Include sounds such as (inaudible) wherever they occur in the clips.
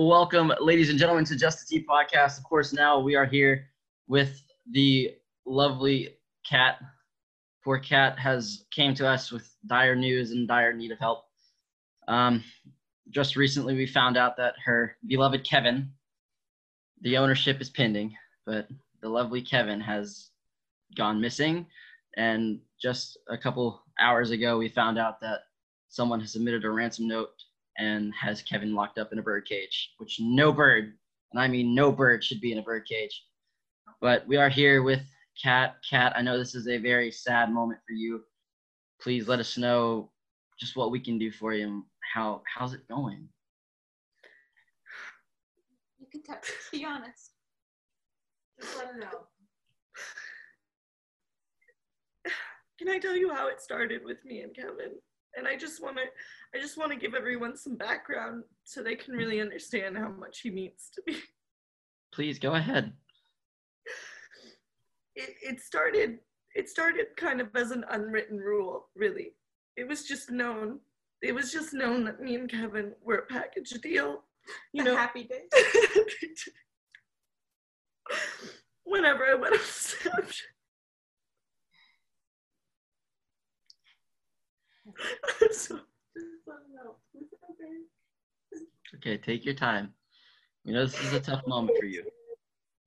Welcome, ladies and gentlemen, to Just a Tea podcast. Of course, now we are here with the lovely Kat. Poor Kat has came to us with dire news and dire need of help. Um, just recently, we found out that her beloved Kevin, the ownership is pending, but the lovely Kevin has gone missing. And just a couple hours ago, we found out that someone has submitted a ransom note and has Kevin locked up in a bird cage, which no bird, and I mean no bird, should be in a bird cage. But we are here with Kat. Kat, I know this is a very sad moment for you. Please let us know just what we can do for you and how how's it going. You can tell. (laughs) Be honest. Just let her know. (sighs) Can I tell you how it started with me and Kevin? And I just want to, I just want to give everyone some background so they can really understand how much he means to me. Please go ahead. It, it started, it started kind of as an unwritten rule, really. It was just known. It was just known that me and Kevin were a package deal. You A know, happy day. (laughs) whenever I went on (laughs) Snapchat. Okay? Take your time. We know this is a tough moment for you.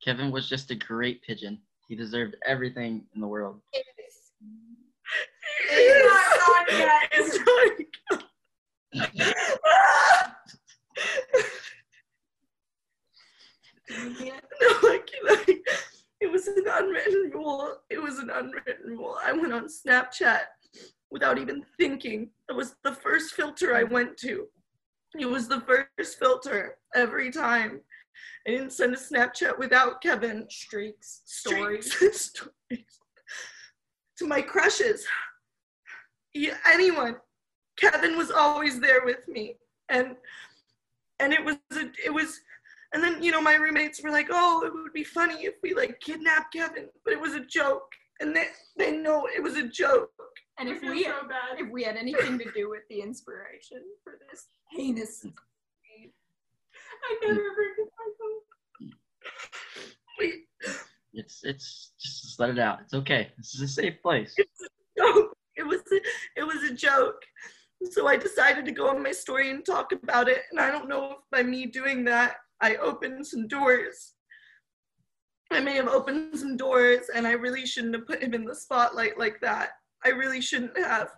Kevin was just a great pigeon. He deserved everything in the world. It's yet. It's like, no, I can It was an unwritten rule. It was an unwritten rule. I went on Snapchat without even thinking. It was the first filter I went to. It was the first filter every time. I didn't send a Snapchat without Kevin. Streaks, stories. Stories. (laughs) to my crushes. Yeah, anyone. Kevin was always there with me. And and it was a, it was and then you know my roommates were like, "Oh, it would be funny if we like kidnap Kevin." But it was a joke. And they they know it was a joke. And if we so bad. if we had anything to do with the inspiration for this heinous I never forget myself. We, It's it's just, just let it out. It's okay. This is a safe place. joke. It was a, it was a joke. So I decided to go on my story and talk about it. And I don't know if by me doing that, I opened some doors. I may have opened some doors, and I really shouldn't have put him in the spotlight like that. I really shouldn't have.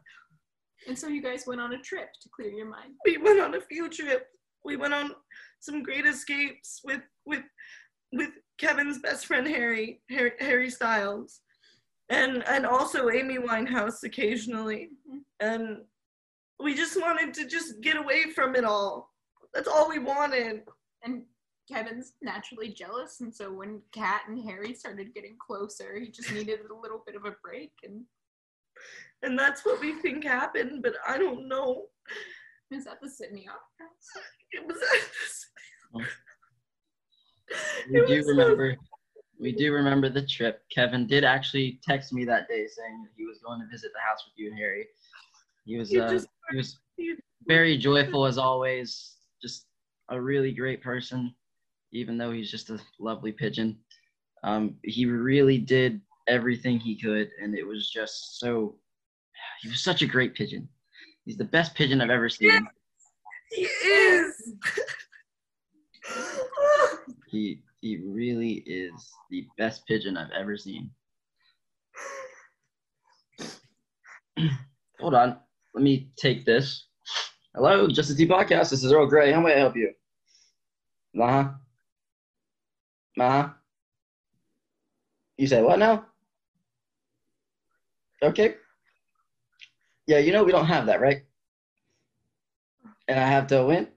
And so you guys went on a trip to clear your mind. We went on a few trips. We went on some great escapes with with with Kevin's best friend Harry Harry, Harry Styles, and and also Amy Winehouse occasionally. Mm-hmm. And we just wanted to just get away from it all. That's all we wanted. And Kevin's naturally jealous, and so when Kat and Harry started getting closer, he just needed a little bit of a break. And And that's what we think happened, but I don't know. is that the Sydney Opera House? It was We It do was so- remember. We do remember the trip. Kevin did actually text me that day saying that he was going to visit the house with you and Harry. He was He uh, just- he was very joyful as always. Just a really great person, even though he's just a lovely pigeon. Um, he really did everything he could, and it was just so. He was such a great pigeon. He's the best pigeon I've ever seen. he is. (laughs) He he really is the best pigeon I've ever seen. (clears throat) Hold on. Let me take this. Hello, Just the Tea Podcast. This is Earl Gray. How may I help you? Uh-huh. Uh-huh. You say what now? Okay. Yeah, you know we don't have that, right? And I have to win?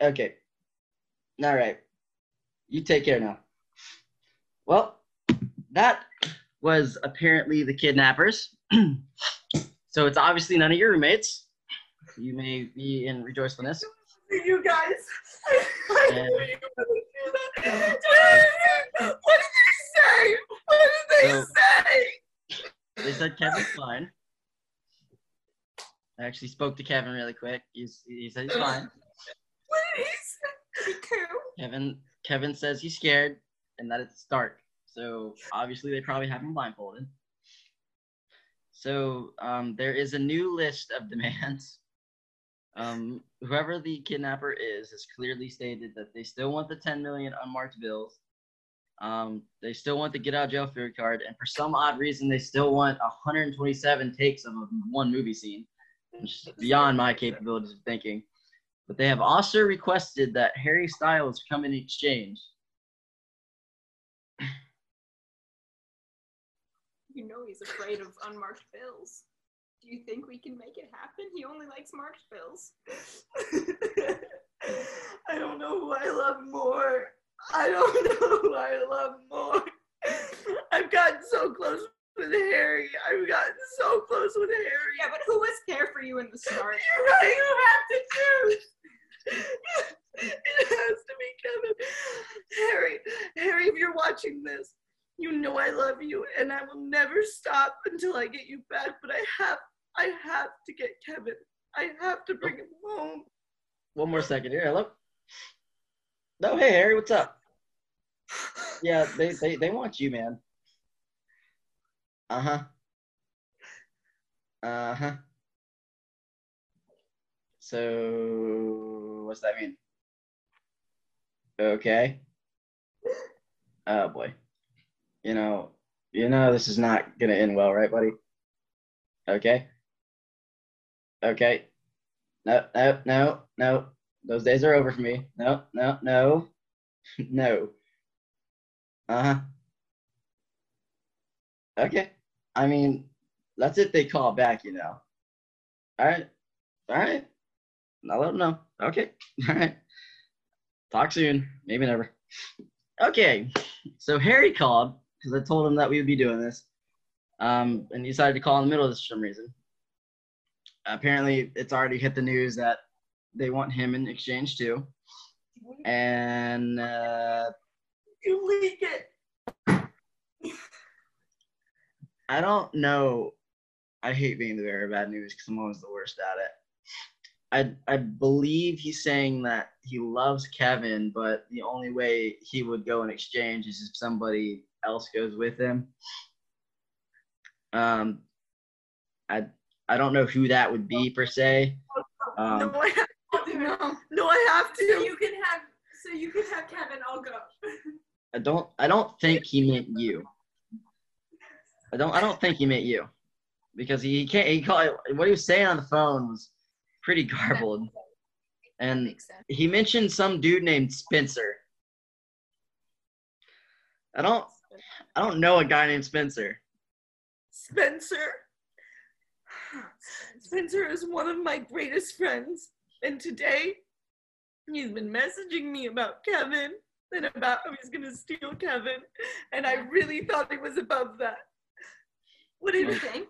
Okay. All right. You take care now. Well, that was apparently the kidnappers. (clears throat) so it's obviously none of your roommates. You may be in rejoicefulness. you guys. (laughs) And- knew you were gonna do that. What did they say? What did they So- say? Said Kevin's fine. I actually spoke to Kevin really quick. He's, he said he's fine. coup. Kevin Kevin says he's scared and that it's dark. So obviously they probably have him blindfolded. So um, there is a new list of demands. (laughs) Um, whoever the kidnapper is has clearly stated that they still want the 10 million unmarked bills. Um, they still want the get out jail free card, and for some odd reason, they still want 127 takes of one movie scene, which is beyond my capabilities of thinking. But they have also requested that Harry Styles come in exchange. You know he's afraid of unmarked bills. Do you think we can make it happen? He only likes marked bills. (laughs) I don't know who I love more. I don't (laughs) know who I love more. I've gotten so close with Harry. I've gotten so close with Harry. Yeah, but who was there for you in the start? (laughs) You're right. You have to choose. it has to be Kevin. Harry, Harry, if you're watching this, you know I love you, and I will never stop until I get you back. But I have, I have to get Kevin. I have to bring him home. One more second here. Hello. No, hey Harry, what's up? (laughs) Yeah, they they, they want you, man. Uh huh. Uh huh. So what's that mean? Okay. Oh boy. You know, you know this is not gonna end well, right, buddy? Okay. Okay. No, no, no, no. Those days are over for me. No, no, no, (laughs) no. Uh huh. Okay. I mean, that's if they call back, you know. All right. All right. I'll let them know. Okay. (laughs) All right. Talk soon. Maybe never. Okay. So Harry called because I told him that we would be doing this. Um, and he decided to call in the middle of this for some reason. Apparently, it's already hit the news that they want him in exchange too. And uh, You leak it. I don't know. I hate being the bearer of bad news because I'm always the worst at it. I I believe he's saying that he loves Kevin, but the only way he would go in exchange is if somebody else goes with him. Um, I I don't know who that would be per se. Um, no, I have to. No. No, I have So to. you can have so you can have Kevin, I'll go. I don't I don't think he meant you. I don't I don't think he meant you. Because he can't he called what he was saying on the phone was pretty garbled. And he mentioned some dude named Spencer. I don't I don't know a guy named Spencer. Spencer. Spencer is one of my greatest friends. And today, he's been messaging me about Kevin and about how he's going to steal Kevin. And I really thought he was above that. What did You you think?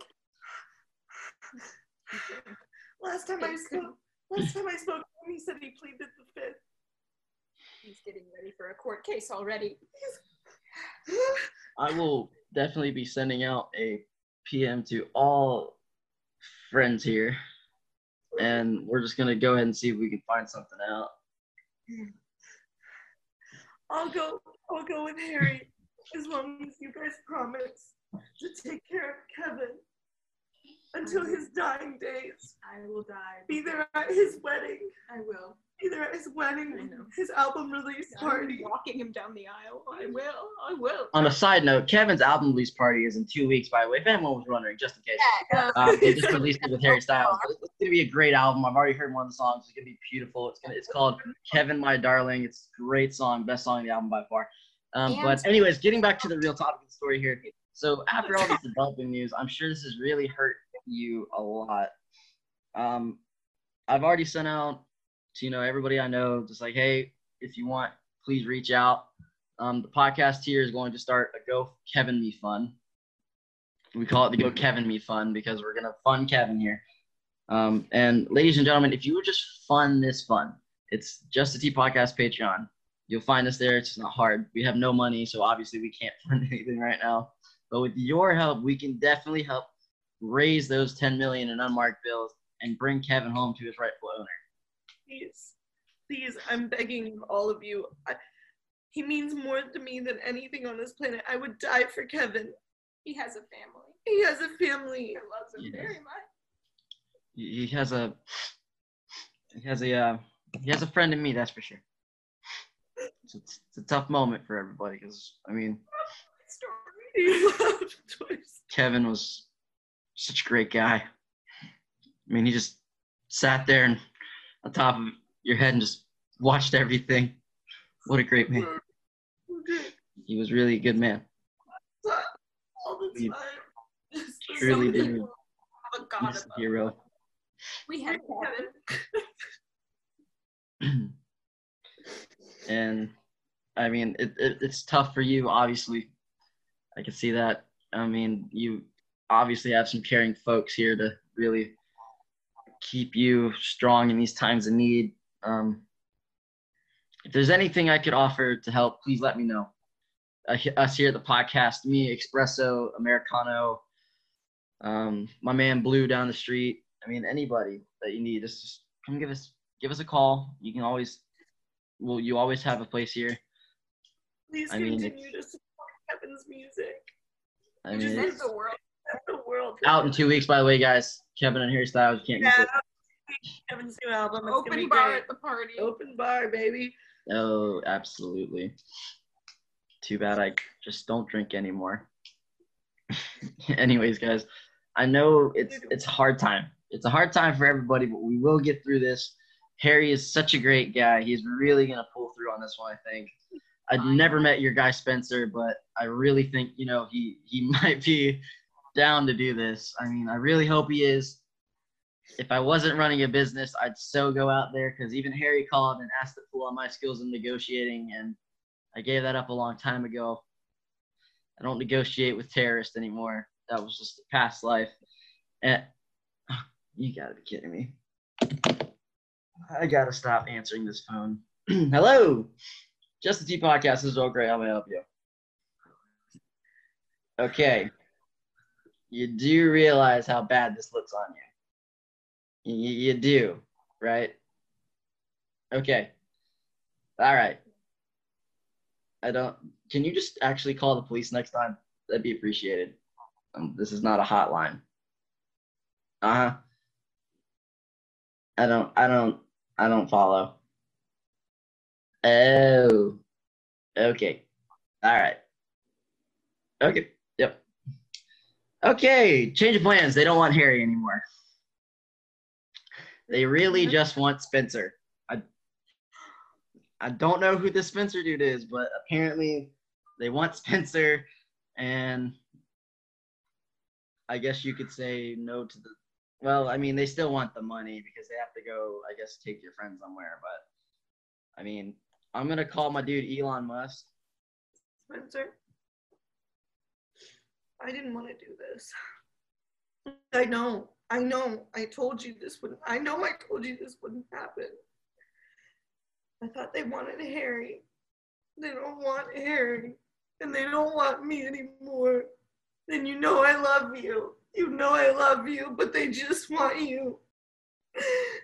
Last time I spoke, last time I spoke he said he pleaded the fifth. He's getting ready for a court case already. I will definitely be sending out a PM to all friends here. And we're just gonna go ahead and see if we can find something out. I'll go. I'll go with Harry as long as you guys promise to take care of Kevin until his dying days. I will die. Be there at his wedding. I will. Be there at his wedding, I his album release I'm party. walking him down the aisle. I will. I will. On a side note, Kevin's album release party is in two weeks, by the way. If anyone was wondering, just in case. Yeah, Um, they just released it with Harry Styles. It's, it's gonna be a great album. I've already heard one of the songs. It's gonna be beautiful. It's gonna. It's called Kevin, My Darling. It's a great song, best song in the album by far. Um, but anyways, getting back to the real topic of the story here. So after all this developing news, I'm sure this has really hurt you a lot. Um, I've already sent out to you know everybody I know, just like, hey, if you want, please reach out. Um, the podcast here is going to start a Go Kevin Me Fun. We call it the Go Kevin Me Fun because we're gonna fund Kevin here. Um, and ladies and gentlemen, if you would just fund this fun, it's just a Tea Podcast Patreon. You'll find us there. It's not hard. We have no money, so obviously we can't (laughs) fund anything right now. But with your help, we can definitely help raise those 10 million in unmarked bills and bring Kevin home to his rightful owner. Please, please, I'm begging all of you. I, he means more to me than anything on this planet. I would die for Kevin. He has a family. He has a family. He loves him Yes. very much. He he has a he has a uh, he has a friend in me, that's for sure. It's, it's, it's a tough moment for everybody because I mean Story. He loved Toys. Kevin was such a great guy. I mean, he just sat there and on top of your head and just watched everything. What a great man. He was really a good man. Time. Truly did. He's a hero. We had Kevin. (clears throat) and I mean, it, it, it's tough for you, obviously. I can see that. I mean, you obviously have some caring folks here to really keep you strong in these times of need. Um, if there's anything I could offer to help, please let me know. Uh, us here at the podcast, me, Espresso, Americano, um, my man Blue down the street. I mean, anybody that you need, just, come give us give us a call. You can always, well, you always have a place here. Please I mean, continue to support Kevin's music. I mean, just the world. That's the world. out in two weeks, by the way, guys. Kevin and Harry Styles. You can't miss Yeah, it. Kevin's new album. It's Open be bar great. at the party. Open bar, baby. Oh, absolutely. Too bad I just don't drink anymore. (laughs) Anyways, guys, I know it's it's a hard time. It's a hard time for everybody, but we will get through this. Harry is such a great guy. He's really gonna pull through on this one, I think. I'd Fine. never met your guy Spencer, but I really think you know he he (laughs) might be down to do this. I mean, I really hope he is. If I wasn't running a business, I'd so go out there because even Harry called and asked to pull on my skills in negotiating, and I gave that up a long time ago. I don't negotiate with terrorists anymore. That was just a past life. And eh, (sighs) you gotta be kidding me. I gotta stop answering this phone. (clears throat) Hello, Just the Tea podcast. This is Oak Gray. How may I help you? Okay. You do realize how bad this looks on you. You, you do, right? Okay. All right. I don't. Can you just actually call the police next time? That'd be appreciated. Um, this is not a hotline. Uh huh. I don't. I don't. I don't follow. Oh. Okay. All right. Okay. Okay. Change of plans. They don't want Harry anymore. They really mm-hmm. just want Spencer. I I don't know who this Spencer dude is, but apparently they want (laughs) Spencer, and I guess you could say no to the. Well, I mean, they still want the money because they have to go. I guess take your friend somewhere, but I mean, I'm gonna call my dude Elon Musk. Spencer, I didn't want to do this. I know, I know. I told you this wouldn't. I know I told you this wouldn't happen. I thought they wanted Harry. They don't want Harry, and they don't want me anymore. And you know I love you. You know I love you, but they just want you.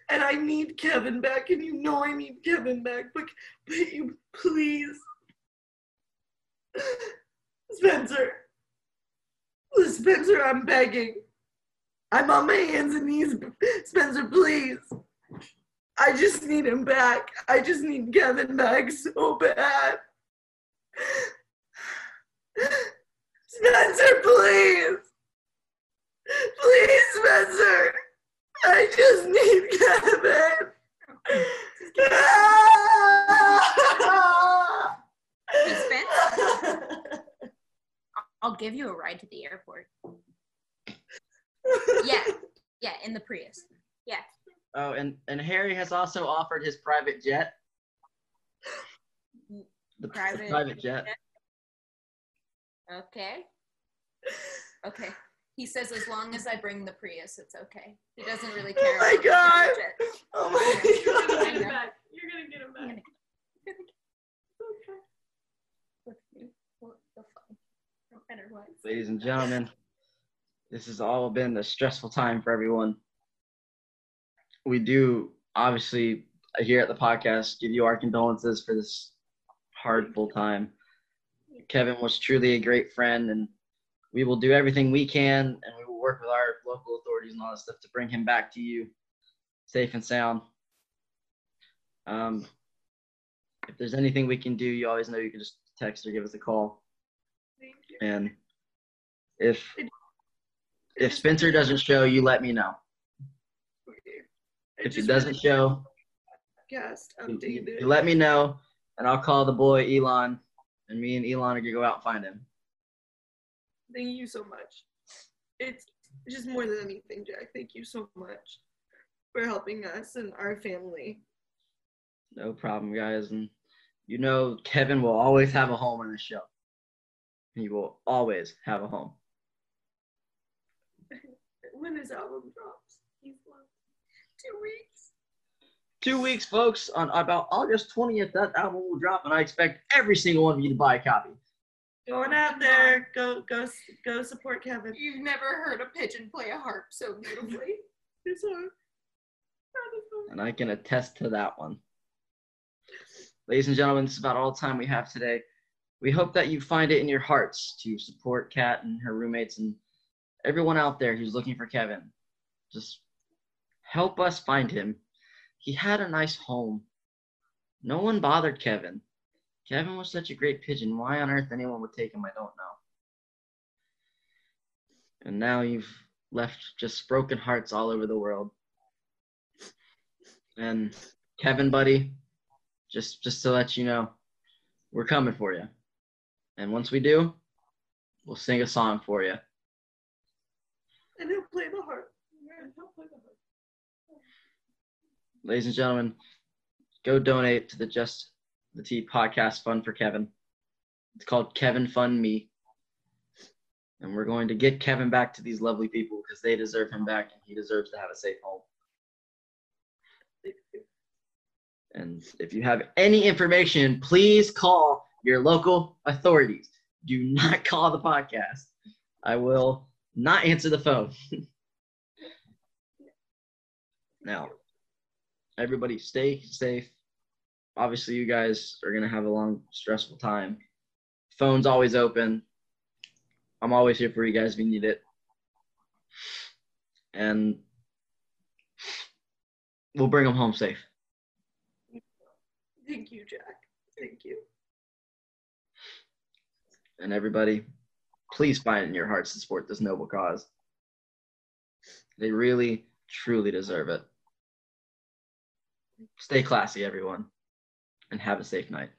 And I need Kevin back, and you know I need Kevin back. But, but you please Spencer. Spencer, I'm begging. I'm on my hands and knees. Spencer, please. I just need him back. I just need Kevin back so bad. Spencer, please. Please, Spencer. I just need Kevin. Hey, Spence, I'll give you a ride to the airport. (laughs) Yeah, yeah, in the Prius. Yeah. Oh, and and Harry has also offered his private jet. The the Private private jet. Okay. Okay. He says as long as I bring the Prius, it's okay. He doesn't really care. Oh my about God. private jet. Oh my You're god. gonna get him back. You're gonna get him I'm gonna- Look, you- you'll- you'll find- Matter what. Ladies and gentlemen, this has all been a stressful time for everyone. We do obviously here at the podcast give you our condolences for this hard full time. Kevin was truly a great friend, and we will do everything we can, and we will work with our local authorities and all that stuff to bring him back to you, safe and sound. Um, if there's anything we can do, you always know you can just text or give us a call. And if if Spencer doesn't show, you let me know. Okay. If he doesn't show, Podcast you, you- you let me know, and I'll call the boy Elon, and me and Elon are gonna go out and find him. Thank you so much. It's just more than anything, Jack. Thank you so much for helping us and our family. No problem, guys. And you know, Kevin will always have a home on the show. He will always have a home. (laughs) When his album drops, he's left. Two weeks. Two weeks, folks. On about August 20th, that album will drop, and I expect every single one of you to buy a copy. Going out there, go go go support Kevin. You've never heard a pigeon play a harp so beautifully. (laughs) It's hard. And I can attest to that one. Ladies and gentlemen, this is about all the time we have today. We hope that you find it in your hearts to support Kat and her roommates and everyone out there who's looking for Kevin. Just help us find him. He had a nice home. No one bothered Kevin. Kevin was such a great pigeon. Why on earth anyone would take him, I don't know. And now you've left just broken hearts all over the world. And Kevin, buddy, just just to let you know, we're coming for you. And once we do, we'll sing a song for you. And he'll play the harp. He'll play the harp. Ladies and gentlemen, go donate to the Just the Tea podcast fund for Kevin. It's called Kevin Fund Me. And we're going to get Kevin back to these lovely people because they deserve him back and he deserves to have a safe home. And if you have any information, please call your local authorities. Do not (laughs) call the podcast. I will not answer the phone. (laughs) now, everybody stay safe. Obviously, you guys are going to have a long, stressful time. Phone's always open. I'm always here for you guys if you need it. And we'll bring them home safe. Thank you, Jack. Thank you. And everybody, please find in your hearts to support this noble cause. They really, truly deserve it. Stay classy, everyone, and have a safe night.